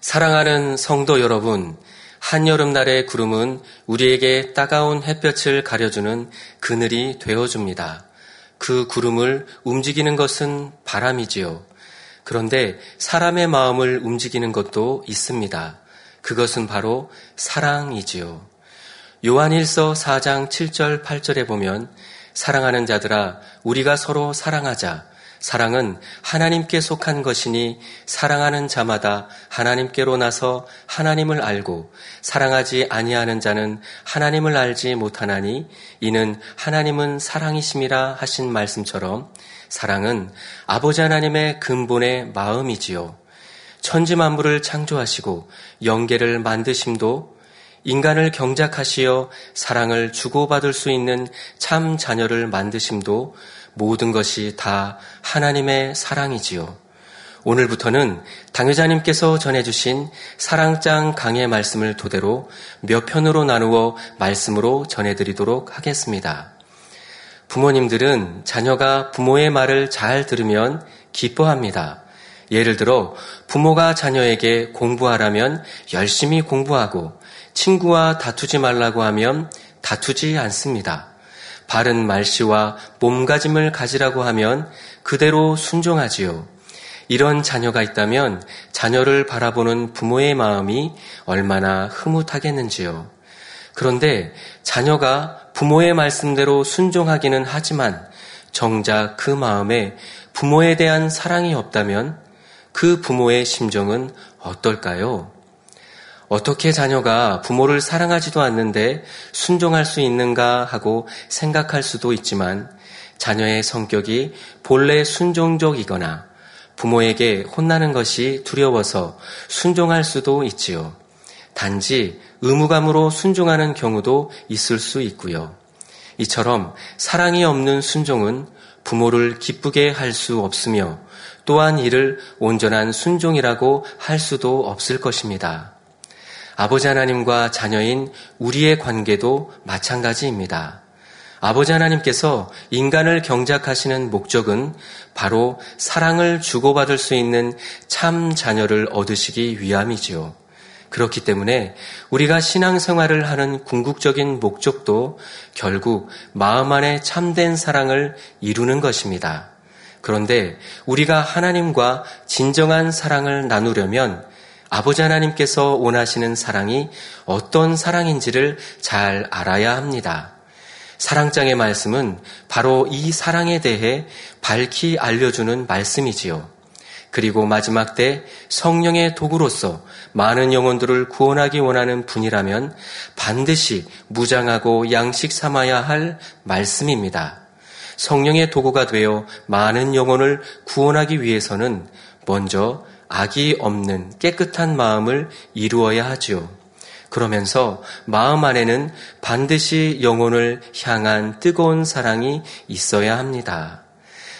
사랑하는 성도 여러분, 한여름날의 구름은 우리에게 따가운 햇볕을 가려주는 그늘이 되어줍니다. 그 구름을 움직이는 것은 바람이지요. 그런데 사람의 마음을 움직이는 것도 있습니다. 그것은 바로 사랑이지요. 요한일서 4장 7절 8절에 보면 사랑하는 자들아 우리가 서로 사랑하자 사랑은 하나님께 속한 것이니 사랑하는 자마다 하나님께로 나서 하나님을 알고 사랑하지 아니하는 자는 하나님을 알지 못하나니 이는 하나님은 사랑이심이라 하신 말씀처럼 사랑은 아버지 하나님의 근본의 마음이지요. 천지 만물을 창조하시고 영계를 만드심도 인간을 경작하시어 사랑을 주고받을 수 있는 참 자녀를 만드심도 모든 것이 다 하나님의 사랑이지요. 오늘부터는 당회자님께서 전해주신 사랑장 강의 말씀을 토대로 몇 편으로 나누어 말씀으로 전해드리도록 하겠습니다. 부모님들은 자녀가 부모의 말을 잘 들으면 기뻐합니다. 예를 들어 부모가 자녀에게 공부하라면 열심히 공부하고 친구와 다투지 말라고 하면 다투지 않습니다. 바른 말씨와 몸가짐을 가지라고 하면 그대로 순종하지요. 이런 자녀가 있다면 자녀를 바라보는 부모의 마음이 얼마나 흐뭇하겠는지요. 그런데 자녀가 부모의 말씀대로 순종하기는 하지만 정작 그 마음에 부모에 대한 사랑이 없다면 그 부모의 심정은 어떨까요? 어떻게 자녀가 부모를 사랑하지도 않는데 순종할 수 있는가 하고 생각할 수도 있지만 자녀의 성격이 본래 순종적이거나 부모에게 혼나는 것이 두려워서 순종할 수도 있지요. 단지 의무감으로 순종하는 경우도 있을 수 있고요. 이처럼 사랑이 없는 순종은 부모를 기쁘게 할 수 없으며 또한 이를 온전한 순종이라고 할 수도 없을 것입니다. 아버지 하나님과 자녀인 우리의 관계도 마찬가지입니다. 아버지 하나님께서 인간을 경작하시는 목적은 바로 사랑을 주고받을 수 있는 참 자녀를 얻으시기 위함이지요. 그렇기 때문에 우리가 신앙생활을 하는 궁극적인 목적도 결국 마음 안에 참된 사랑을 이루는 것입니다. 그런데 우리가 하나님과 진정한 사랑을 나누려면 아버지 하나님께서 원하시는 사랑이 어떤 사랑인지를 잘 알아야 합니다. 사랑장의 말씀은 바로 이 사랑에 대해 밝히 알려주는 말씀이지요. 그리고 마지막 때 성령의 도구로서 많은 영혼들을 구원하기 원하는 분이라면 반드시 무장하고 양식 삼아야 할 말씀입니다. 성령의 도구가 되어 많은 영혼을 구원하기 위해서는 먼저 악이 없는 깨끗한 마음을 이루어야 하지요. 그러면서 마음 안에는 반드시 영혼을 향한 뜨거운 사랑이 있어야 합니다.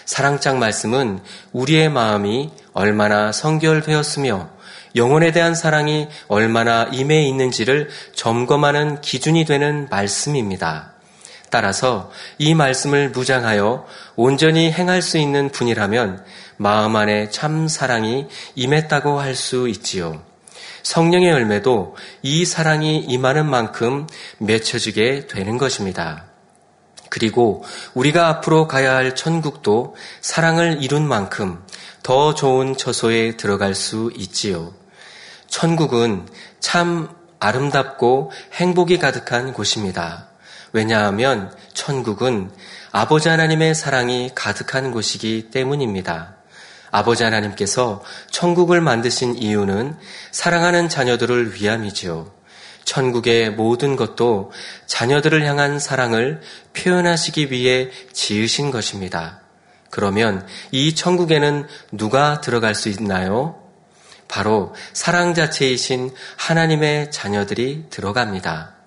사랑장 말씀은 우리의 마음이 얼마나 성결되었으며 영혼에 대한 사랑이 얼마나 임해 있는지를 점검하는 기준이 되는 말씀입니다. 따라서 이 말씀을 무장하여 온전히 행할 수 있는 분이라면 마음 안에 참 사랑이 임했다고 할 수 있지요. 성령의 열매도 이 사랑이 임하는 만큼 맺혀지게 되는 것입니다. 그리고 우리가 앞으로 가야 할 천국도 사랑을 이룬 만큼 더 좋은 처소에 들어갈 수 있지요. 천국은 참 아름답고 행복이 가득한 곳입니다. 왜냐하면 천국은 아버지 하나님의 사랑이 가득한 곳이기 때문입니다. 아버지 하나님께서 천국을 만드신 이유는 사랑하는 자녀들을 위함이지요. 천국의 모든 것도 자녀들을 향한 사랑을 표현하시기 위해 지으신 것입니다. 그러면 이 천국에는 누가 들어갈 수 있나요? 바로 사랑 자체이신 하나님의 자녀들이 들어갑니다.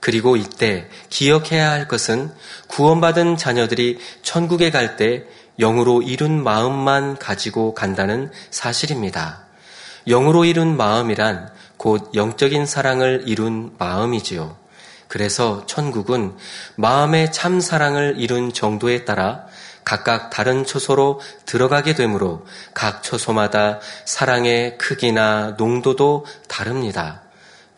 그리고 이때 기억해야 할 것은 구원받은 자녀들이 천국에 갈 때 영으로 이룬 마음만 가지고 간다는 사실입니다. 영으로 이룬 마음이란 곧 영적인 사랑을 이룬 마음이지요. 그래서 천국은 마음의 참 사랑을 이룬 정도에 따라 각각 다른 초소로 들어가게 되므로 각 초소마다 사랑의 크기나 농도도 다릅니다.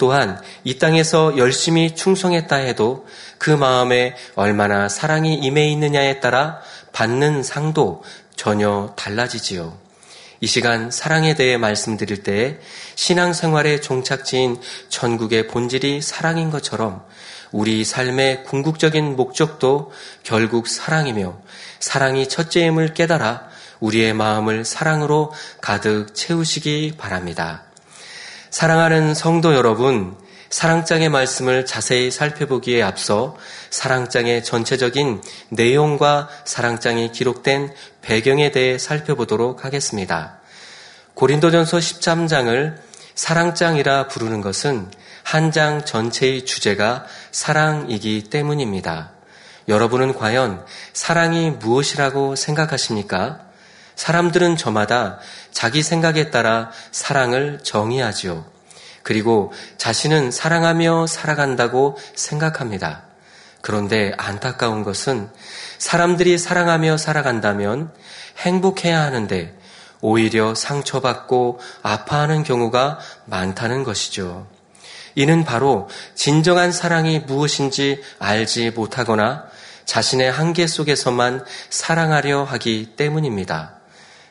또한 이 땅에서 열심히 충성했다 해도 그 마음에 얼마나 사랑이 임해 있느냐에 따라 받는 상도 전혀 달라지지요. 이 시간 사랑에 대해 말씀드릴 때 신앙생활의 종착지인 전국의 본질이 사랑인 것처럼 우리 삶의 궁극적인 목적도 결국 사랑이며 사랑이 첫째임을 깨달아 우리의 마음을 사랑으로 가득 채우시기 바랍니다. 사랑하는 성도 여러분, 사랑장의 말씀을 자세히 살펴보기에 앞서 사랑장의 전체적인 내용과 사랑장이 기록된 배경에 대해 살펴보도록 하겠습니다. 고린도전서 13장을 사랑장이라 부르는 것은 한 장 전체의 주제가 사랑이기 때문입니다. 여러분은 과연 사랑이 무엇이라고 생각하십니까? 사람들은 저마다 자기 생각에 따라 사랑을 정의하지요. 그리고 자신은 사랑하며 살아간다고 생각합니다. 그런데 안타까운 것은 사람들이 사랑하며 살아간다면 행복해야 하는데 오히려 상처받고 아파하는 경우가 많다는 것이죠. 이는 바로 진정한 사랑이 무엇인지 알지 못하거나 자신의 한계 속에서만 사랑하려 하기 때문입니다.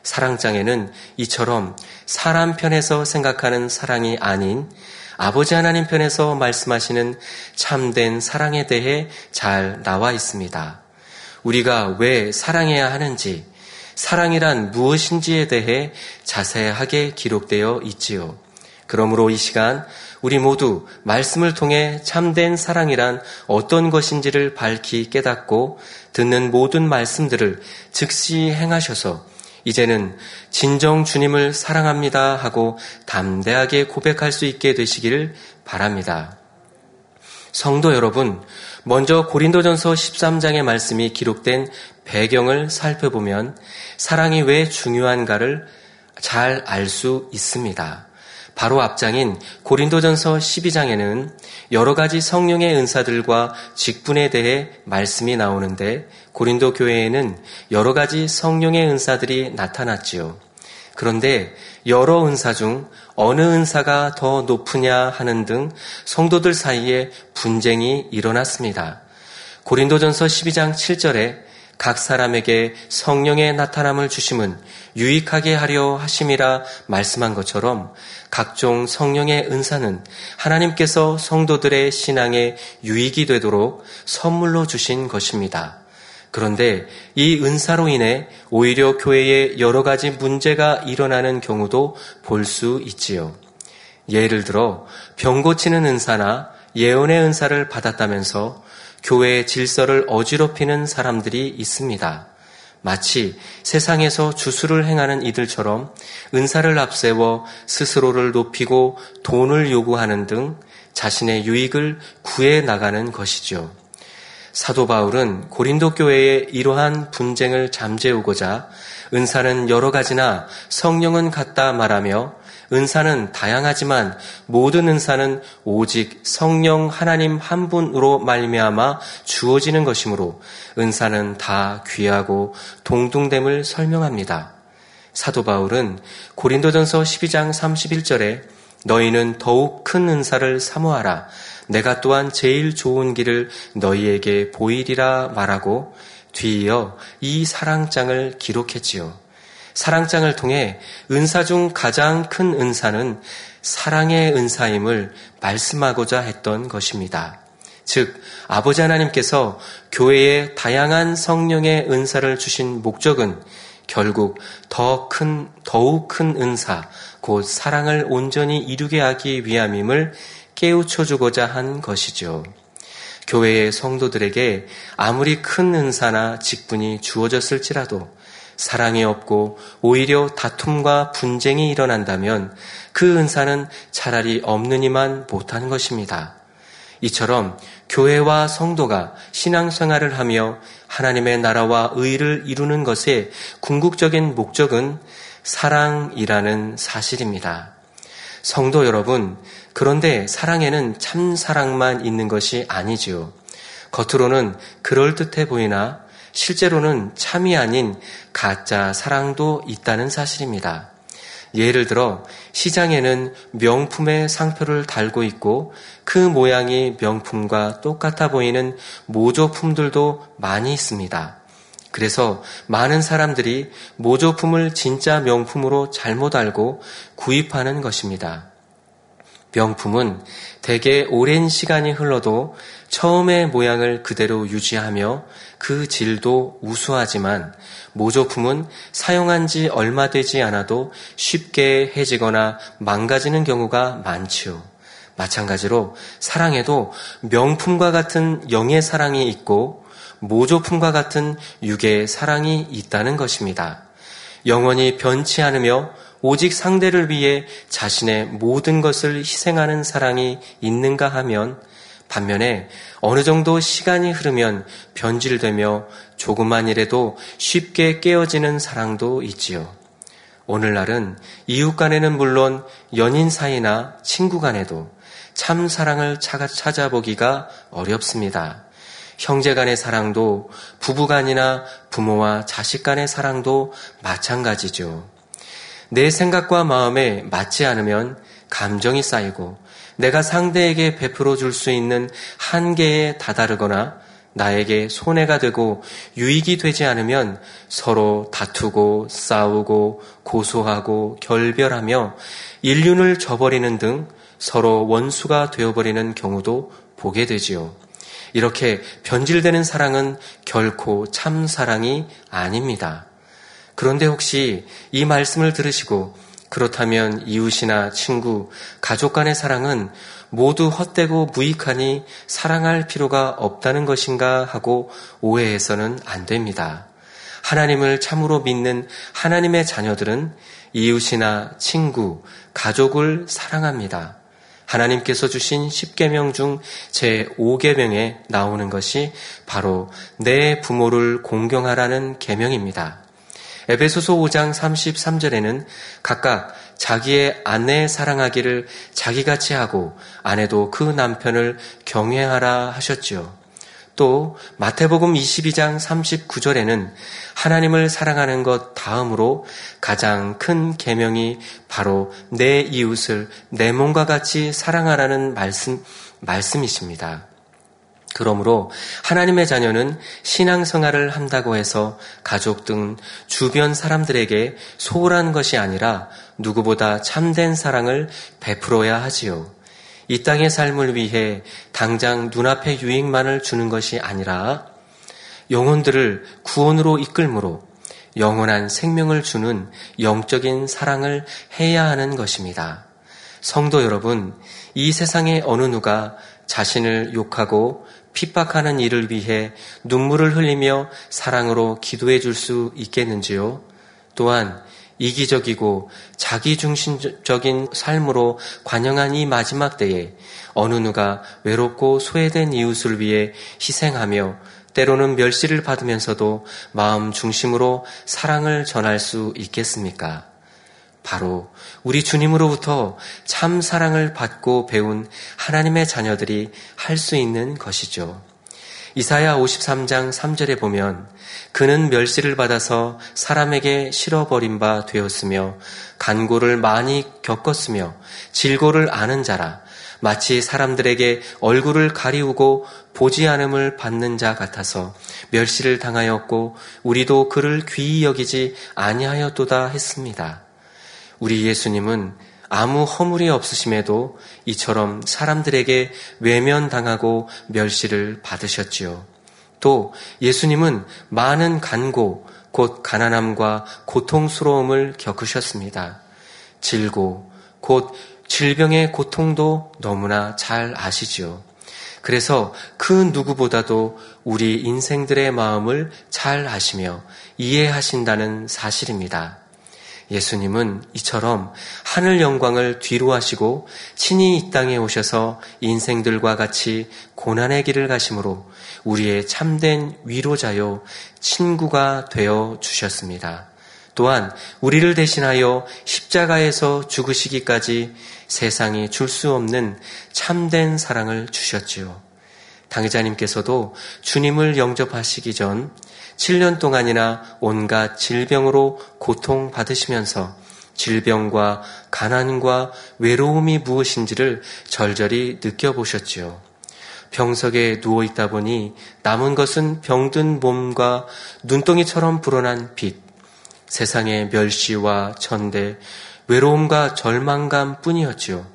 사랑장에는 이처럼 사람 편에서 생각하는 사랑이 아닌 아버지 하나님 편에서 말씀하시는 참된 사랑에 대해 잘 나와 있습니다. 우리가 왜 사랑해야 하는지, 사랑이란 무엇인지에 대해 자세하게 기록되어 있지요. 그러므로 이 시간 우리 모두 말씀을 통해 참된 사랑이란 어떤 것인지를 밝히 깨닫고 듣는 모든 말씀들을 즉시 행하셔서 이제는 진정 주님을 사랑합니다 하고 담대하게 고백할 수 있게 되시기를 바랍니다. 성도 여러분, 먼저 고린도전서 13장의 말씀이 기록된 배경을 살펴보면 사랑이 왜 중요한가를 잘 알 수 있습니다. 바로 앞장인 고린도전서 12장에는 여러 가지 성령의 은사들과 직분에 대해 말씀이 나오는데 고린도 교회에는 여러 가지 성령의 은사들이 나타났지요. 그런데 여러 은사 중 어느 은사가 더 높으냐 하는 등 성도들 사이에 분쟁이 일어났습니다. 고린도전서 12장 7절에 각 사람에게 성령의 나타남을 주심은 유익하게 하려 하심이라 말씀한 것처럼 각종 성령의 은사는 하나님께서 성도들의 신앙에 유익이 되도록 선물로 주신 것입니다. 그런데 이 은사로 인해 오히려 교회에 여러 가지 문제가 일어나는 경우도 볼 수 있지요. 예를 들어 병 고치는 은사나 예언의 은사를 받았다면서 교회의 질서를 어지럽히는 사람들이 있습니다. 마치 세상에서 주수를 행하는 이들처럼 은사를 앞세워 스스로를 높이고 돈을 요구하는 등 자신의 유익을 구해 나가는 것이죠. 사도 바울은 고린도 교회의 이러한 분쟁을 잠재우고자 은사는 여러 가지나 성령은 같다 말하며 은사는 다양하지만 모든 은사는 오직 성령 하나님 한 분으로 말미암아 주어지는 것이므로 은사는 다 귀하고 동등됨을 설명합니다. 사도 바울은 고린도전서 12장 31절에 너희는 더욱 큰 은사를 사모하라. 내가 또한 제일 좋은 길을 너희에게 보이리라 말하고 뒤이어 이 사랑장을 기록했지요. 사랑장을 통해 은사 중 가장 큰 은사는 사랑의 은사임을 말씀하고자 했던 것입니다. 즉, 아버지 하나님께서 교회에 다양한 성령의 은사를 주신 목적은 결국 더 큰, 더욱 큰 은사, 곧 사랑을 온전히 이루게 하기 위함임을 깨우쳐 주고자 한 것이죠. 교회의 성도들에게 아무리 큰 은사나 직분이 주어졌을지라도 사랑이 없고 오히려 다툼과 분쟁이 일어난다면 그 은사는 차라리 없느니만 못한 것입니다. 이처럼 교회와 성도가 신앙생활을 하며 하나님의 나라와 의를 이루는 것의 궁극적인 목적은 사랑이라는 사실입니다. 성도 여러분, 그런데 사랑에는 참 사랑만 있는 것이 아니지요. 겉으로는 그럴듯해 보이나 실제로는 참이 아닌 가짜 사랑도 있다는 사실입니다. 예를 들어 시장에는 명품의 상표를 달고 있고 그 모양이 명품과 똑같아 보이는 모조품들도 많이 있습니다. 그래서 많은 사람들이 모조품을 진짜 명품으로 잘못 알고 구입하는 것입니다. 명품은 대개 오랜 시간이 흘러도 처음의 모양을 그대로 유지하며 그 질도 우수하지만 모조품은 사용한 지 얼마 되지 않아도 쉽게 해지거나 망가지는 경우가 많지요. 마찬가지로 사랑에도 명품과 같은 영의 사랑이 있고 모조품과 같은 육의 사랑이 있다는 것입니다. 영원히 변치 않으며 오직 상대를 위해 자신의 모든 것을 희생하는 사랑이 있는가 하면 반면에 어느 정도 시간이 흐르면 변질되며 조금만 이라도 쉽게 깨어지는 사랑도 있지요. 오늘날은 이웃 간에는 물론 연인 사이나 친구 간에도 참 사랑을 찾아보기가 어렵습니다. 형제 간의 사랑도 부부 간이나 부모와 자식 간의 사랑도 마찬가지죠. 내 생각과 마음에 맞지 않으면 감정이 쌓이고 내가 상대에게 베풀어 줄 수 있는 한계에 다다르거나 나에게 손해가 되고 유익이 되지 않으면 서로 다투고 싸우고 고소하고 결별하며 인륜을 저버리는 등 서로 원수가 되어버리는 경우도 보게 되지요. 이렇게 변질되는 사랑은 결코 참 사랑이 아닙니다. 그런데 혹시 이 말씀을 들으시고 그렇다면 이웃이나 친구, 가족 간의 사랑은 모두 헛되고 무익하니 사랑할 필요가 없다는 것인가 하고 오해해서는 안 됩니다. 하나님을 참으로 믿는 하나님의 자녀들은 이웃이나 친구, 가족을 사랑합니다. 하나님께서 주신 10계명 중 제 5계명에 나오는 것이 바로 내 부모를 공경하라는 계명입니다. 에베소서 5장 33절에는 각각 자기의 아내 사랑하기를 자기같이 하고 아내도 그 남편을 경외하라 하셨지요. 또 마태복음 22장 39절에는 하나님을 사랑하는 것 다음으로 가장 큰 계명이 바로 내 이웃을 내 몸과 같이 사랑하라는 말씀 말씀이십니다. 그러므로 하나님의 자녀는 신앙생활을 한다고 해서 가족 등 주변 사람들에게 소홀한 것이 아니라 누구보다 참된 사랑을 베풀어야 하지요. 이 땅의 삶을 위해 당장 눈앞의 유익만을 주는 것이 아니라 영혼들을 구원으로 이끌므로 영원한 생명을 주는 영적인 사랑을 해야 하는 것입니다. 성도 여러분, 이 세상의 어느 누가 자신을 욕하고 핍박하는 일을 위해 눈물을 흘리며 사랑으로 기도해 줄 수 있겠는지요? 또한 이기적이고 자기중심적인 삶으로 관영한 이 마지막 때에 어느 누가 외롭고 소외된 이웃을 위해 희생하며 때로는 멸시를 받으면서도 마음 중심으로 사랑을 전할 수 있겠습니까? 바로 우리 주님으로부터 참 사랑을 받고 배운 하나님의 자녀들이 할 수 있는 것이죠. 이사야 53장 3절에 보면 그는 멸시를 받아서 사람에게 실어버린 바 되었으며 간고를 많이 겪었으며 질고를 아는 자라 마치 사람들에게 얼굴을 가리우고 보지 않음을 받는 자 같아서 멸시를 당하였고 우리도 그를 귀히 여기지 아니하였도다 했습니다. 우리 예수님은 아무 허물이 없으심에도 이처럼 사람들에게 외면당하고 멸시를 받으셨지요. 또 예수님은 많은 간고, 곧 가난함과 고통스러움을 겪으셨습니다. 질고, 곧 질병의 고통도 너무나 잘 아시지요. 그래서 그 누구보다도 우리 인생들의 마음을 잘 아시며 이해하신다는 사실입니다. 예수님은 이처럼 하늘 영광을 뒤로 하시고 친히 이 땅에 오셔서 인생들과 같이 고난의 길을 가심으로 우리의 참된 위로자요 친구가 되어 주셨습니다. 또한 우리를 대신하여 십자가에서 죽으시기까지 세상이 줄 수 없는 참된 사랑을 주셨지요. 당회자님께서도 주님을 영접하시기 전 7년 동안이나 온갖 질병으로 고통받으시면서 질병과 가난과 외로움이 무엇인지를 절절히 느껴보셨지요. 병석에 누워 있다 보니 남은 것은 병든 몸과 눈덩이처럼 불어난 빛, 세상의 멸시와 천대, 외로움과 절망감 뿐이었지요.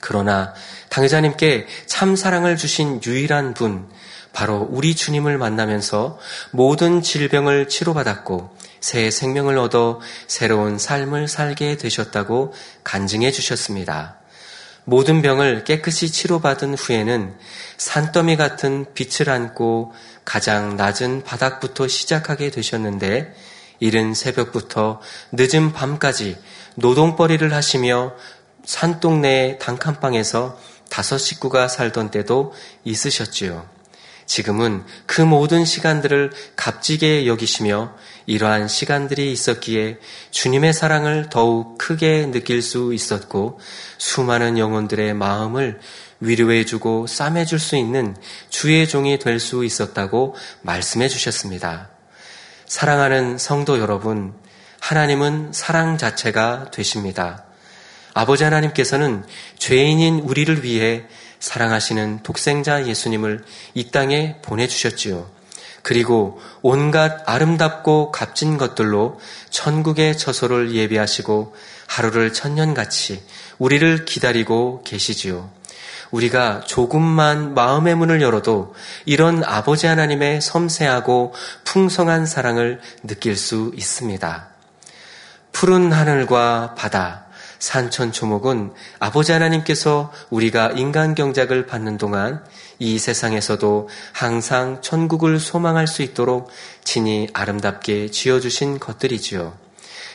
그러나 당회자님께 참 사랑을 주신 유일한 분, 바로 우리 주님을 만나면서 모든 질병을 치료받았고 새 생명을 얻어 새로운 삶을 살게 되셨다고 간증해 주셨습니다. 모든 병을 깨끗이 치료받은 후에는 산더미 같은 빛을 안고 가장 낮은 바닥부터 시작하게 되셨는데 이른 새벽부터 늦은 밤까지 노동벌이를 하시며 산동네의 단칸방에서 다섯 식구가 살던 때도 있으셨지요. 지금은 그 모든 시간들을 값지게 여기시며 이러한 시간들이 있었기에 주님의 사랑을 더욱 크게 느낄 수 있었고 수많은 영혼들의 마음을 위로해주고 싸매줄 수 있는 주의 종이 될 수 있었다고 말씀해 주셨습니다. 사랑하는 성도 여러분, 하나님은 사랑 자체가 되십니다. 아버지 하나님께서는 죄인인 우리를 위해 사랑하시는 독생자 예수님을 이 땅에 보내주셨지요. 그리고 온갖 아름답고 값진 것들로 천국의 처소를 예비하시고 하루를 천년같이 우리를 기다리고 계시지요. 우리가 조금만 마음의 문을 열어도 이런 아버지 하나님의 섬세하고 풍성한 사랑을 느낄 수 있습니다. 푸른 하늘과 바다, 산천 초목은 아버지 하나님께서 우리가 인간 경작을 받는 동안 이 세상에서도 항상 천국을 소망할 수 있도록 진히 아름답게 지어주신 것들이지요.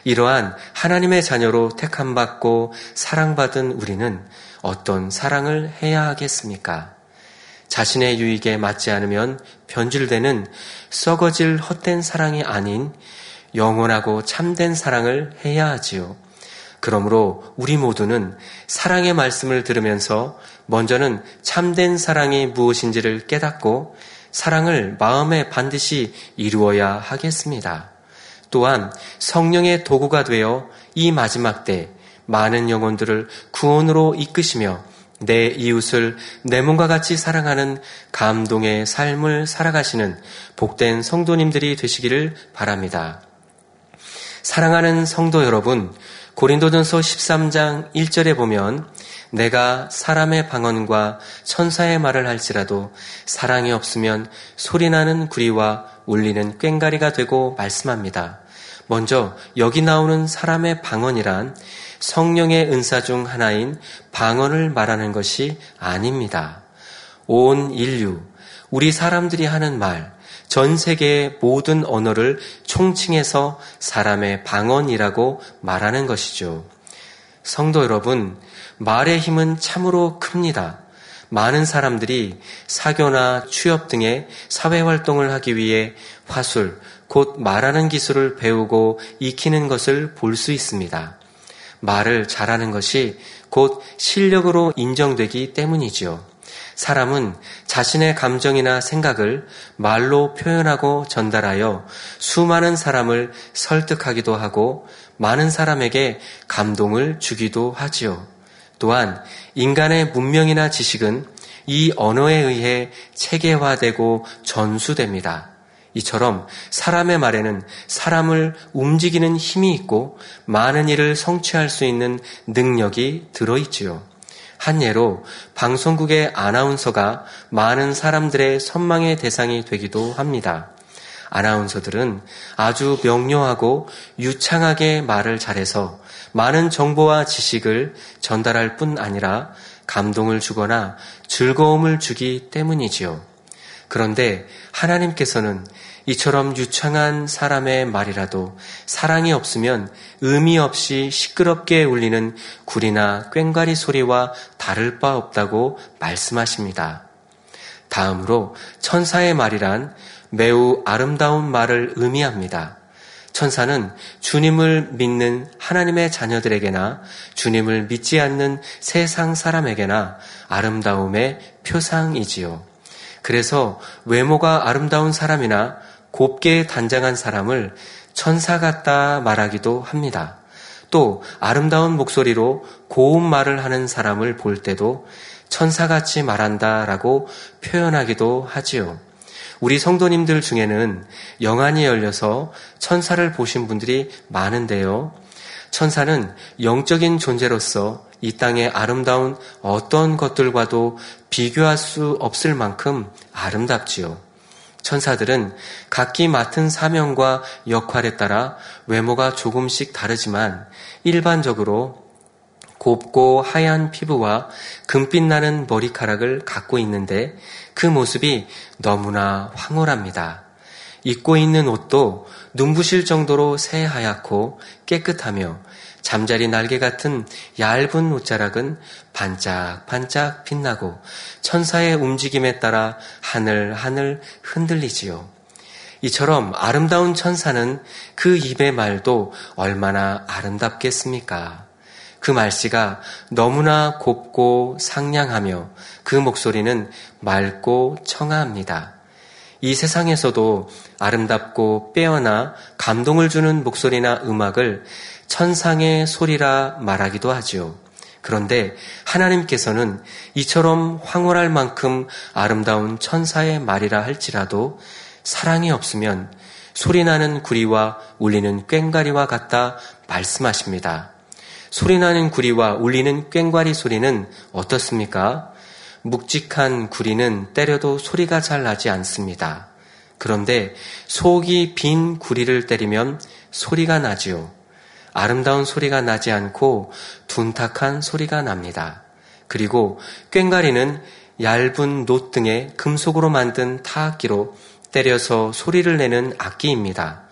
이러한 하나님의 자녀로 택함받고 사랑받은 우리는 어떤 사랑을 해야 하겠습니까? 자신의 유익에 맞지 않으면 변질되는 썩어질 헛된 사랑이 아닌 영원하고 참된 사랑을 해야 하지요. 그러므로 우리 모두는 사랑의 말씀을 들으면서 먼저는 참된 사랑이 무엇인지를 깨닫고 사랑을 마음에 반드시 이루어야 하겠습니다. 또한 성령의 도구가 되어 이 마지막 때 많은 영혼들을 구원으로 이끄시며 내 이웃을 내 몸과 같이 사랑하는 감동의 삶을 살아가시는 복된 성도님들이 되시기를 바랍니다. 사랑하는 성도 여러분, 고린도전서 13장 1절에 보면 내가 사람의 방언과 천사의 말을 할지라도 사랑이 없으면 소리나는 구리와 울리는 꽹가리가 되고 말씀합니다. 먼저 여기 나오는 사람의 방언이란 성령의 은사 중 하나인 방언을 말하는 것이 아닙니다. 온 인류, 우리 사람들이 하는 말, 전 세계의 모든 언어를 총칭해서 사람의 방언이라고 말하는 것이죠. 성도 여러분, 말의 힘은 참으로 큽니다. 많은 사람들이 사교나 취업 등의 사회 활동을 하기 위해 화술, 곧 말하는 기술을 배우고 익히는 것을 볼 수 있습니다. 말을 잘하는 것이 곧 실력으로 인정되기 때문이지요. 사람은 자신의 감정이나 생각을 말로 표현하고 전달하여 수많은 사람을 설득하기도 하고 많은 사람에게 감동을 주기도 하지요. 또한 인간의 문명이나 지식은 이 언어에 의해 체계화되고 전수됩니다. 이처럼 사람의 말에는 사람을 움직이는 힘이 있고 많은 일을 성취할 수 있는 능력이 들어있지요. 한 예로 방송국의 아나운서가 많은 사람들의 선망의 대상이 되기도 합니다. 아나운서들은 아주 명료하고 유창하게 말을 잘해서 많은 정보와 지식을 전달할 뿐 아니라 감동을 주거나 즐거움을 주기 때문이지요. 그런데 하나님께서는 이처럼 유창한 사람의 말이라도 사랑이 없으면 의미 없이 시끄럽게 울리는 구리나 꽹과리 소리와 다를 바 없다고 말씀하십니다. 다음으로 천사의 말이란 매우 아름다운 말을 의미합니다. 천사는 주님을 믿는 하나님의 자녀들에게나 주님을 믿지 않는 세상 사람에게나 아름다움의 표상이지요. 그래서 외모가 아름다운 사람이나 곱게 단장한 사람을 천사 같다 말하기도 합니다. 또 아름다운 목소리로 고운 말을 하는 사람을 볼 때도 천사같이 말한다라고 표현하기도 하지요. 우리 성도님들 중에는 영안이 열려서 천사를 보신 분들이 많은데요. 천사는 영적인 존재로서 이 땅의 아름다운 어떤 것들과도 비교할 수 없을 만큼 아름답지요. 천사들은 각기 맡은 사명과 역할에 따라 외모가 조금씩 다르지만 일반적으로 곱고 하얀 피부와 금빛 나는 머리카락을 갖고 있는데 그 모습이 너무나 황홀합니다. 입고 있는 옷도 눈부실 정도로 새하얗고 깨끗하며 잠자리 날개 같은 얇은 옷자락은 반짝반짝 빛나고 천사의 움직임에 따라 하늘 하늘 흔들리지요. 이처럼 아름다운 천사는 그 입의 말도 얼마나 아름답겠습니까? 그 말씨가 너무나 곱고 상냥하며 그 목소리는 맑고 청아합니다. 이 세상에서도 아름답고 빼어나 감동을 주는 목소리나 음악을 천상의 소리라 말하기도 하지요. 그런데 하나님께서는 이처럼 황홀할 만큼 아름다운 천사의 말이라 할지라도 사랑이 없으면 소리나는 구리와 울리는 꽹가리와 같다 말씀하십니다. 소리나는 구리와 울리는 꽹과리 소리는 어떻습니까? 묵직한 구리는 때려도 소리가 잘 나지 않습니다. 그런데 속이 빈 구리를 때리면 소리가 나지요. 아름다운 소리가 나지 않고 둔탁한 소리가 납니다. 그리고 꽹과리는 얇은 놋 등의 금속으로 만든 타악기로 때려서 소리를 내는 악기입니다.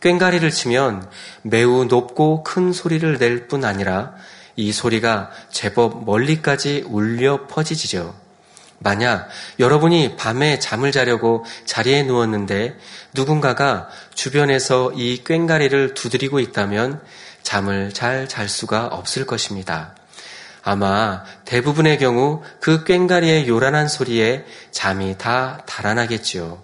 꽹가리를 치면 매우 높고 큰 소리를 낼 뿐 아니라 이 소리가 제법 멀리까지 울려 퍼지지죠. 만약 여러분이 밤에 잠을 자려고 자리에 누웠는데 누군가가 주변에서 이 꽹가리를 두드리고 있다면 잠을 잘 잘 수가 없을 것입니다. 아마 대부분의 경우 그 꽹가리의 요란한 소리에 잠이 다 달아나겠지요.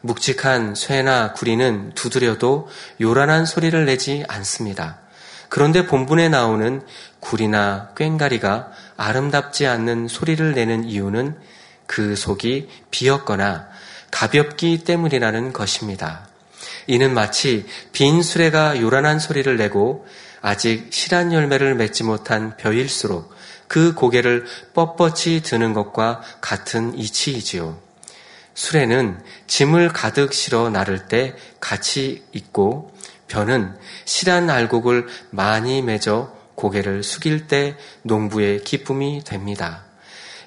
묵직한 쇠나 구리는 두드려도 요란한 소리를 내지 않습니다. 그런데 본문에 나오는 구리나 꽹가리가 아름답지 않는 소리를 내는 이유는 그 속이 비었거나 가볍기 때문이라는 것입니다. 이는 마치 빈 수레가 요란한 소리를 내고 아직 실한 열매를 맺지 못한 벼일수록 그 고개를 뻣뻣이 드는 것과 같은 이치이지요. 수레는 짐을 가득 실어 나를 때 같이 있고 벼는 실한 알곡을 많이 맺어 고개를 숙일 때 농부의 기쁨이 됩니다.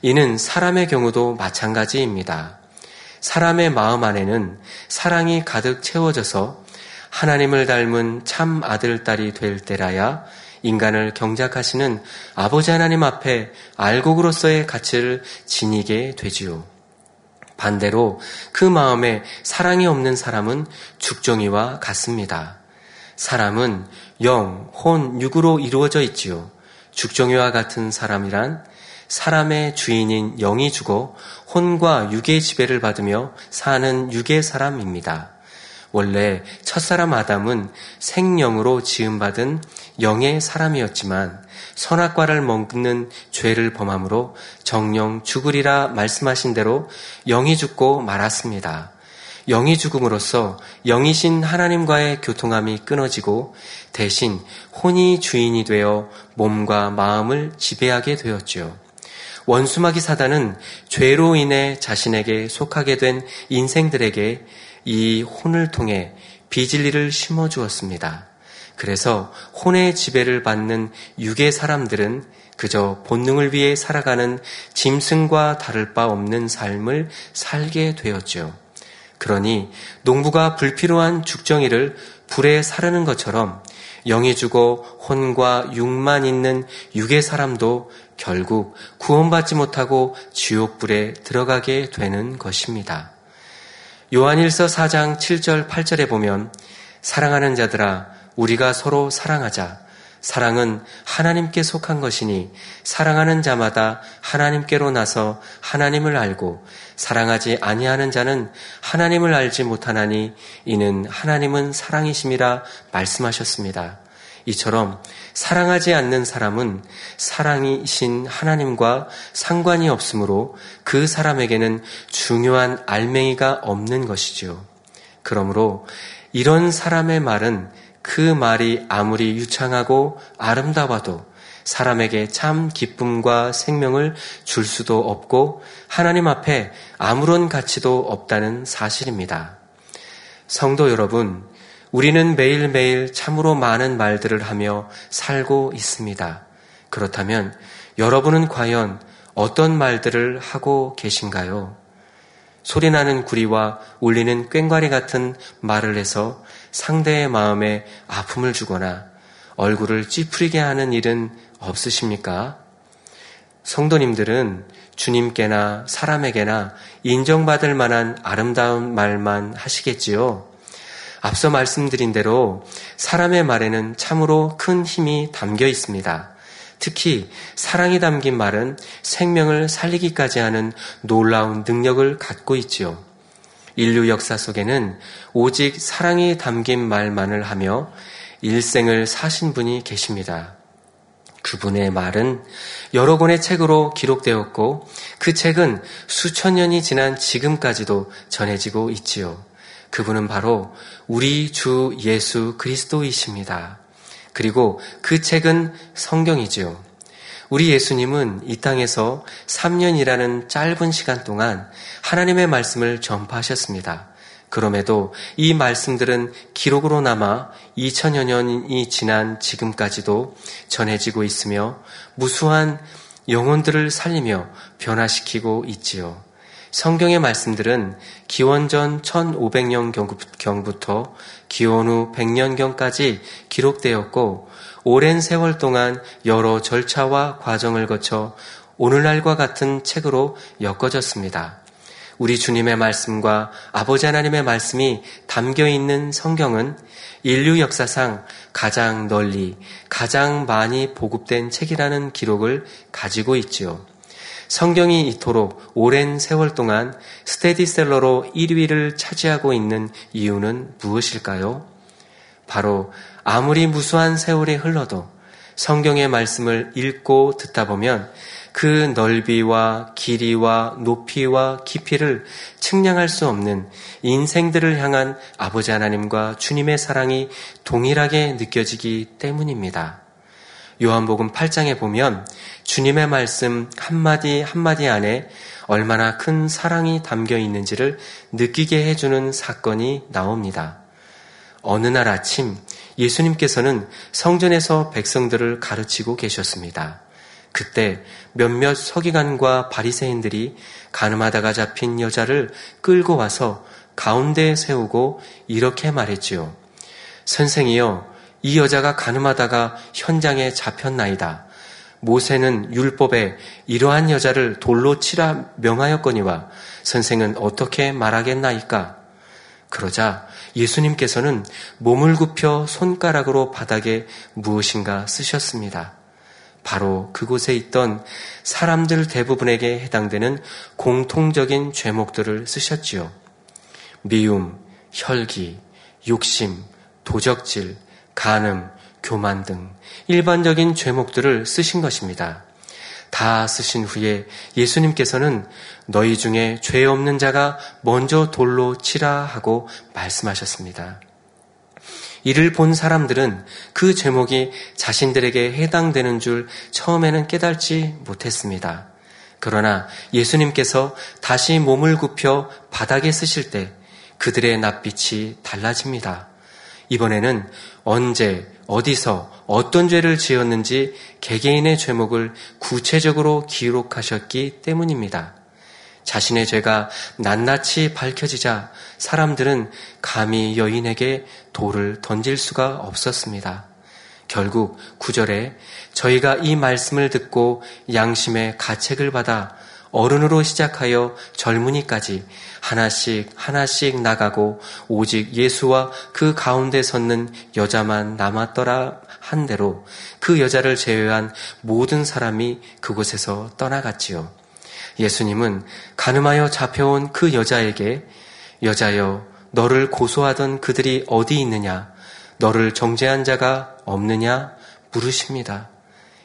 이는 사람의 경우도 마찬가지입니다. 사람의 마음 안에는 사랑이 가득 채워져서 하나님을 닮은 참 아들, 딸이 될 때라야 인간을 경작하시는 아버지 하나님 앞에 알곡으로서의 가치를 지니게 되지요. 반대로 그 마음에 사랑이 없는 사람은 죽정이와 같습니다. 사람은 영, 혼, 육으로 이루어져 있지요. 죽정이와 같은 사람이란 사람의 주인인 영이 죽어 혼과 육의 지배를 받으며 사는 육의 사람입니다. 원래 첫사람 아담은 생령으로 지음받은 영의 사람이었지만 선악과를 먹는 죄를 범함으로 정령 죽으리라 말씀하신 대로 영이 죽고 말았습니다. 영이 죽음으로써 영이신 하나님과의 교통함이 끊어지고 대신 혼이 주인이 되어 몸과 마음을 지배하게 되었지요. 원수마귀 사단은 죄로 인해 자신에게 속하게 된 인생들에게 이 혼을 통해 비진리를 심어 주었습니다. 그래서 혼의 지배를 받는 육의 사람들은 그저 본능을 위해 살아가는 짐승과 다를 바 없는 삶을 살게 되었죠. 그러니 농부가 불필요한 죽정이를 불에 사르는 것처럼 영이 죽어 혼과 육만 있는 육의 사람도 결국 구원받지 못하고 지옥불에 들어가게 되는 것입니다. 요한일서 4장 7절 8절에 보면 사랑하는 자들아 우리가 서로 사랑하자 사랑은 하나님께 속한 것이니 사랑하는 자마다 하나님께로 나서 하나님을 알고 사랑하지 아니하는 자는 하나님을 알지 못하나니 이는 하나님은 사랑이심이라 말씀하셨습니다. 이처럼 사랑하지 않는 사람은 사랑이신 하나님과 상관이 없으므로 그 사람에게는 중요한 알맹이가 없는 것이지요. 그러므로 이런 사람의 말은 그 말이 아무리 유창하고 아름다워도 사람에게 참 기쁨과 생명을 줄 수도 없고 하나님 앞에 아무런 가치도 없다는 사실입니다. 성도 여러분, 우리는 매일매일 참으로 많은 말들을 하며 살고 있습니다. 그렇다면 여러분은 과연 어떤 말들을 하고 계신가요? 소리나는 구리와 울리는 꽹과리 같은 말을 해서 상대의 마음에 아픔을 주거나 얼굴을 찌푸리게 하는 일은 없으십니까? 성도님들은 주님께나 사람에게나 인정받을 만한 아름다운 말만 하시겠지요. 앞서 말씀드린 대로 사람의 말에는 참으로 큰 힘이 담겨 있습니다. 특히 사랑이 담긴 말은 생명을 살리기까지 하는 놀라운 능력을 갖고 있지요. 인류 역사 속에는 오직 사랑이 담긴 말만을 하며 일생을 사신 분이 계십니다. 그분의 말은 여러 권의 책으로 기록되었고 그 책은 수천 년이 지난 지금까지도 전해지고 있지요. 그분은 바로 우리 주 예수 그리스도이십니다. 그리고 그 책은 성경이지요. 우리 예수님은 이 땅에서 3년이라는 짧은 시간 동안 하나님의 말씀을 전파하셨습니다. 그럼에도 이 말씀들은 기록으로 남아 2000여 년이 지난 지금까지도 전해지고 있으며 무수한 영혼들을 살리며 변화시키고 있지요. 성경의 말씀들은 기원전 1500년경부터 기원 후 100년경까지 기록되었고 오랜 세월 동안 여러 절차와 과정을 거쳐 오늘날과 같은 책으로 엮어졌습니다. 우리 주님의 말씀과 아버지 하나님의 말씀이 담겨 있는 성경은 인류 역사상 가장 널리, 가장 많이 보급된 책이라는 기록을 가지고 있지요. 성경이 이토록 오랜 세월 동안 스테디셀러로 1위를 차지하고 있는 이유는 무엇일까요? 바로 아무리 무수한 세월이 흘러도 성경의 말씀을 읽고 듣다 보면 그 넓이와 길이와 높이와 깊이를 측량할 수 없는 인생들을 향한 아버지 하나님과 주님의 사랑이 동일하게 느껴지기 때문입니다. 요한복음 8장에 보면 주님의 말씀 한마디 한마디 안에 얼마나 큰 사랑이 담겨 있는지를 느끼게 해주는 사건이 나옵니다. 어느 날 아침 예수님께서는 성전에서 백성들을 가르치고 계셨습니다. 그때 몇몇 서기관과 바리새인들이 가늠하다가 잡힌 여자를 끌고 와서 가운데에 세우고 이렇게 말했지요. 선생이여, 이 여자가 가늠하다가 현장에 잡혔나이다. 모세는 율법에 이러한 여자를 돌로 치라 명하였거니와 선생은 어떻게 말하겠나이까? 그러자 예수님께서는 몸을 굽혀 손가락으로 바닥에 무엇인가 쓰셨습니다. 바로 그곳에 있던 사람들 대부분에게 해당되는 공통적인 죄목들을 쓰셨지요. 미움, 혈기, 욕심, 도적질, 간음, 교만 등 일반적인 죄목들을 쓰신 것입니다. 다 쓰신 후에 예수님께서는 너희 중에 죄 없는 자가 먼저 돌로 치라 하고 말씀하셨습니다. 이를 본 사람들은 그 제목이 자신들에게 해당되는 줄 처음에는 깨달지 못했습니다. 그러나 예수님께서 다시 몸을 굽혀 바닥에 쓰실 때 그들의 낯빛이 달라집니다. 이번에는 언제, 어디서, 어떤 죄를 지었는지 개개인의 죄목을 구체적으로 기록하셨기 때문입니다. 자신의 죄가 낱낱이 밝혀지자 사람들은 감히 여인에게 돌을 던질 수가 없었습니다. 결국 구절에 저희가 이 말씀을 듣고 양심의 가책을 받아 어른으로 시작하여 젊은이까지 하나씩 하나씩 나가고 오직 예수와 그 가운데 섰는 여자만 남았더라 한 대로 그 여자를 제외한 모든 사람이 그곳에서 떠나갔지요. 예수님은 가늠하여 잡혀온 그 여자에게 여자여 너를 고소하던 그들이 어디 있느냐 너를 정죄한 자가 없느냐 물으십니다.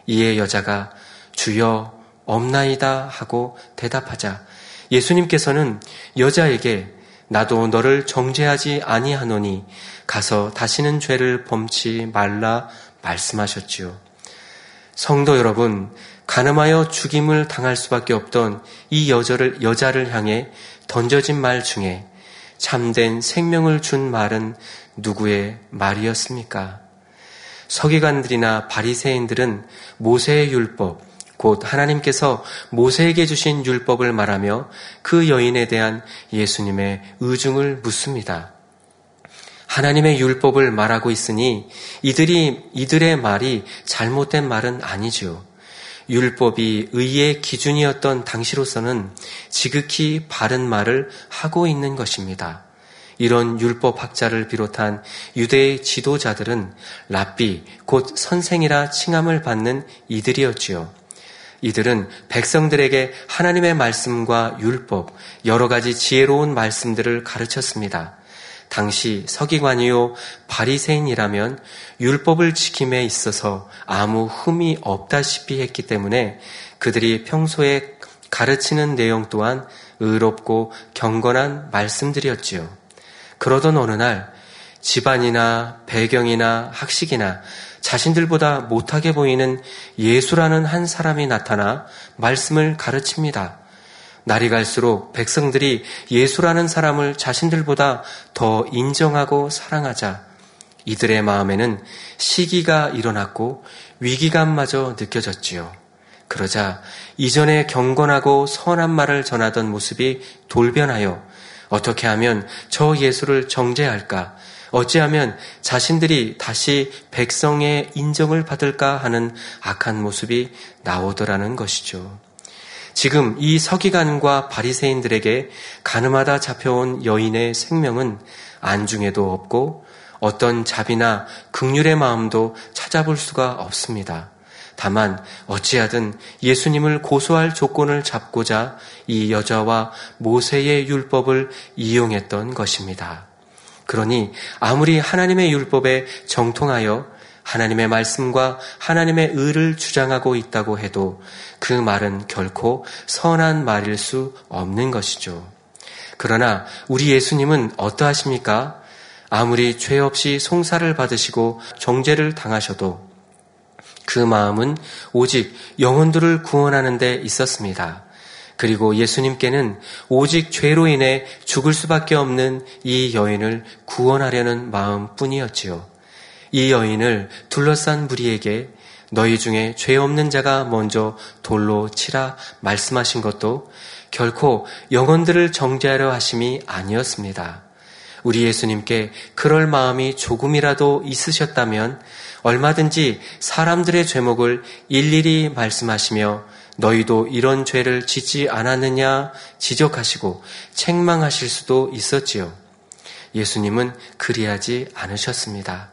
이에 여자가 주여 없나이다 하고 대답하자 예수님께서는 여자에게 나도 너를 정죄하지 아니하노니 가서 다시는 죄를 범치 말라 말씀하셨지요. 성도 여러분, 가늠하여 죽임을 당할 수밖에 없던 이 여자를, 여자를 향해 던져진 말 중에 참된 생명을 준 말은 누구의 말이었습니까? 서기관들이나 바리새인들은 모세의 율법, 곧 하나님께서 모세에게 주신 율법을 말하며 그 여인에 대한 예수님의 의중을 묻습니다. 하나님의 율법을 말하고 있으니 이들이 이들의 말이 잘못된 말은 아니지요. 율법이 의의 기준이었던 당시로서는 지극히 바른 말을 하고 있는 것입니다. 이런 율법학자를 비롯한 유대의 지도자들은 랍비, 곧 선생이라 칭함을 받는 이들이었지요. 이들은 백성들에게 하나님의 말씀과 율법, 여러 가지 지혜로운 말씀들을 가르쳤습니다. 당시 서기관이요 바리새인이라면 율법을 지킴에 있어서 아무 흠이 없다시피 했기 때문에 그들이 평소에 가르치는 내용 또한 의롭고 경건한 말씀들이었지요. 그러던 어느 날 집안이나 배경이나 학식이나 자신들보다 못하게 보이는 예수라는 한 사람이 나타나 말씀을 가르칩니다. 날이 갈수록 백성들이 예수라는 사람을 자신들보다 더 인정하고 사랑하자 이들의 마음에는 시기가 일어났고 위기감마저 느껴졌지요. 그러자 이전에 경건하고 선한 말을 전하던 모습이 돌변하여 어떻게 하면 저 예수를 정죄할까? 어찌하면 자신들이 다시 백성의 인정을 받을까 하는 악한 모습이 나오더라는 것이죠. 지금 이 서기관과 바리새인들에게 가늠하다 잡혀온 여인의 생명은 안중에도 없고 어떤 자비나 극률의 마음도 찾아볼 수가 없습니다. 다만 어찌하든 예수님을 고소할 조건을 잡고자 이 여자와 모세의 율법을 이용했던 것입니다. 그러니 아무리 하나님의 율법에 정통하여 하나님의 말씀과 하나님의 의를 주장하고 있다고 해도 그 말은 결코 선한 말일 수 없는 것이죠. 그러나 우리 예수님은 어떠하십니까? 아무리 죄 없이 송사를 받으시고 정죄를 당하셔도 그 마음은 오직 영혼들을 구원하는 데 있었습니다. 그리고 예수님께는 오직 죄로 인해 죽을 수밖에 없는 이 여인을 구원하려는 마음 뿐이었지요. 이 여인을 둘러싼 무리에게 너희 중에 죄 없는 자가 먼저 돌로 치라 말씀하신 것도 결코 영혼들을 정죄하려 하심이 아니었습니다. 우리 예수님께 그럴 마음이 조금이라도 있으셨다면 얼마든지 사람들의 죄목을 일일이 말씀하시며 너희도 이런 죄를 짓지 않았느냐 지적하시고 책망하실 수도 있었지요. 예수님은 그리하지 않으셨습니다.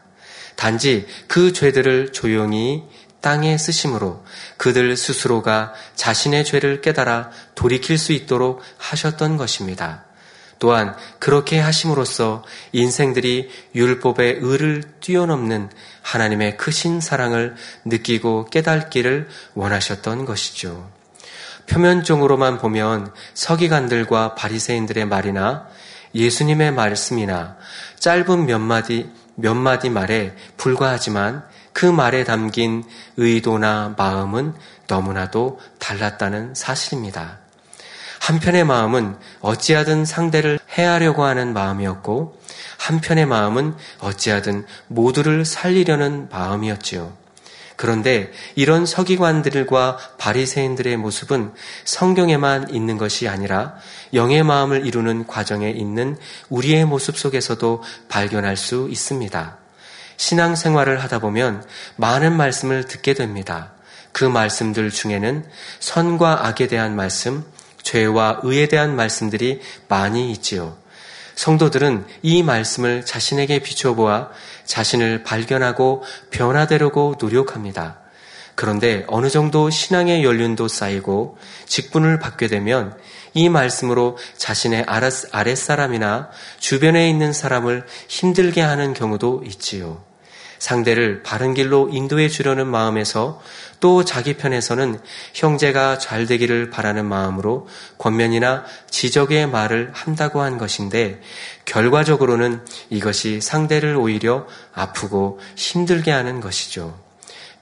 단지 그 죄들을 조용히 땅에 쓰심으로 그들 스스로가 자신의 죄를 깨달아 돌이킬 수 있도록 하셨던 것입니다. 또한 그렇게 하심으로써 인생들이 율법의 의를 뛰어넘는 하나님의 크신 사랑을 느끼고 깨닫기를 원하셨던 것이죠. 표면적으로만 보면 서기관들과 바리새인들의 말이나 예수님의 말씀이나 짧은 몇 마디 몇 마디 말에 불과하지만 그 말에 담긴 의도나 마음은 너무나도 달랐다는 사실입니다. 한편의 마음은 어찌하든 상대를 해하려고 하는 마음이었고 한편의 마음은 어찌하든 모두를 살리려는 마음이었지요. 그런데 이런 서기관들과 바리새인들의 모습은 성경에만 있는 것이 아니라 영의 마음을 이루는 과정에 있는 우리의 모습 속에서도 발견할 수 있습니다. 신앙 생활을 하다 보면 많은 말씀을 듣게 됩니다. 그 말씀들 중에는 선과 악에 대한 말씀, 죄와 의에 대한 말씀들이 많이 있지요. 성도들은 이 말씀을 자신에게 비춰보아 자신을 발견하고 변화되려고 노력합니다. 그런데 어느 정도 신앙의 연륜도 쌓이고 직분을 받게 되면 이 말씀으로 자신의 아랫사람이나 주변에 있는 사람을 힘들게 하는 경우도 있지요. 상대를 바른 길로 인도해 주려는 마음에서 또 자기 편에서는 형제가 잘 되기를 바라는 마음으로 권면이나 지적의 말을 한다고 한 것인데 결과적으로는 이것이 상대를 오히려 아프고 힘들게 하는 것이죠.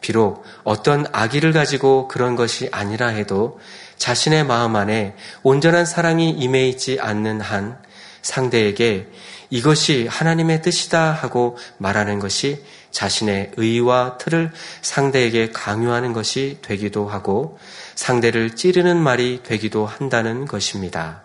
비록 어떤 악의를 가지고 그런 것이 아니라 해도 자신의 마음 안에 온전한 사랑이 임해 있지 않는 한 상대에게 이것이 하나님의 뜻이다 하고 말하는 것이 자신의 의와 틀을 상대에게 강요하는 것이 되기도 하고 상대를 찌르는 말이 되기도 한다는 것입니다.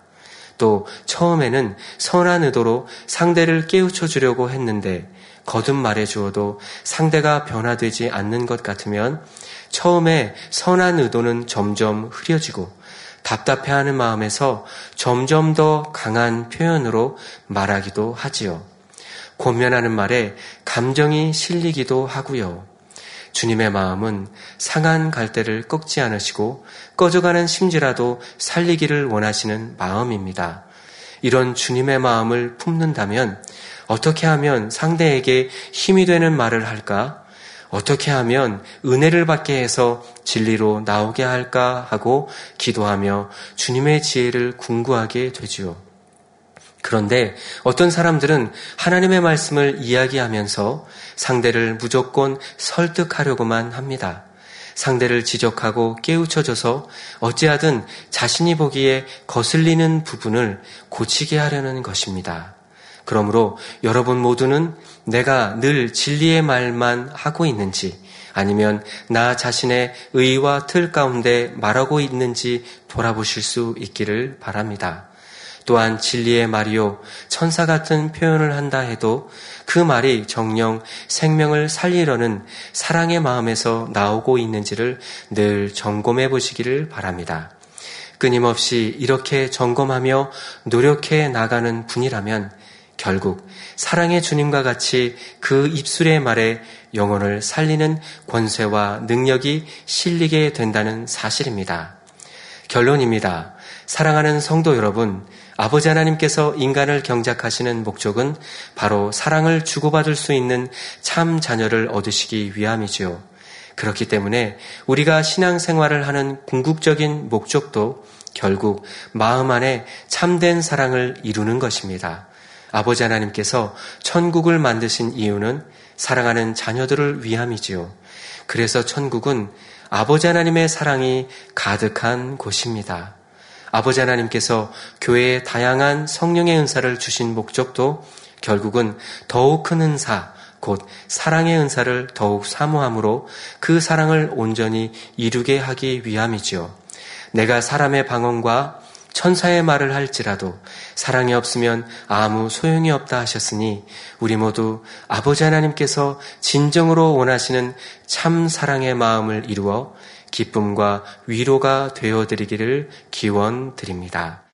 또 처음에는 선한 의도로 상대를 깨우쳐 주려고 했는데 거듭 말해 주어도 상대가 변화되지 않는 것 같으면 처음에 선한 의도는 점점 흐려지고 답답해하는 마음에서 점점 더 강한 표현으로 말하기도 하지요. 권면하는 말에 감정이 실리기도 하고요. 주님의 마음은 상한 갈대를 꺾지 않으시고 꺼져가는 심지라도 살리기를 원하시는 마음입니다. 이런 주님의 마음을 품는다면 어떻게 하면 상대에게 힘이 되는 말을 할까? 어떻게 하면 은혜를 받게 해서 진리로 나오게 할까 하고 기도하며 주님의 지혜를 궁구하게 되지요. 그런데 어떤 사람들은 하나님의 말씀을 이야기하면서 상대를 무조건 설득하려고만 합니다. 상대를 지적하고 깨우쳐줘서 어찌하든 자신이 보기에 거슬리는 부분을 고치게 하려는 것입니다. 그러므로 여러분 모두는 내가 늘 진리의 말만 하고 있는지 아니면 나 자신의 의와 틀 가운데 말하고 있는지 돌아보실 수 있기를 바랍니다. 또한 진리의 말이요 천사 같은 표현을 한다 해도 그 말이 정령 생명을 살리려는 사랑의 마음에서 나오고 있는지를 늘 점검해 보시기를 바랍니다. 끊임없이 이렇게 점검하며 노력해 나가는 분이라면 결국 사랑의 주님과 같이 그 입술의 말에 영혼을 살리는 권세와 능력이 실리게 된다는 사실입니다. 결론입니다. 사랑하는 성도 여러분, 아버지 하나님께서 인간을 경작하시는 목적은 바로 사랑을 주고받을 수 있는 참 자녀를 얻으시기 위함이지요. 그렇기 때문에 우리가 신앙생활을 하는 궁극적인 목적도 결국 마음 안에 참된 사랑을 이루는 것입니다. 아버지 하나님께서 천국을 만드신 이유는 사랑하는 자녀들을 위함이지요. 그래서 천국은 아버지 하나님의 사랑이 가득한 곳입니다. 아버지 하나님께서 교회에 다양한 성령의 은사를 주신 목적도 결국은 더욱 큰 은사, 곧 사랑의 은사를 더욱 사모함으로 그 사랑을 온전히 이루게 하기 위함이지요. 내가 사람의 방언과 천사의 말을 할지라도 사랑이 없으면 아무 소용이 없다 하셨으니 우리 모두 아버지 하나님께서 진정으로 원하시는 참 사랑의 마음을 이루어 기쁨과 위로가 되어 드리기를 기원 드립니다.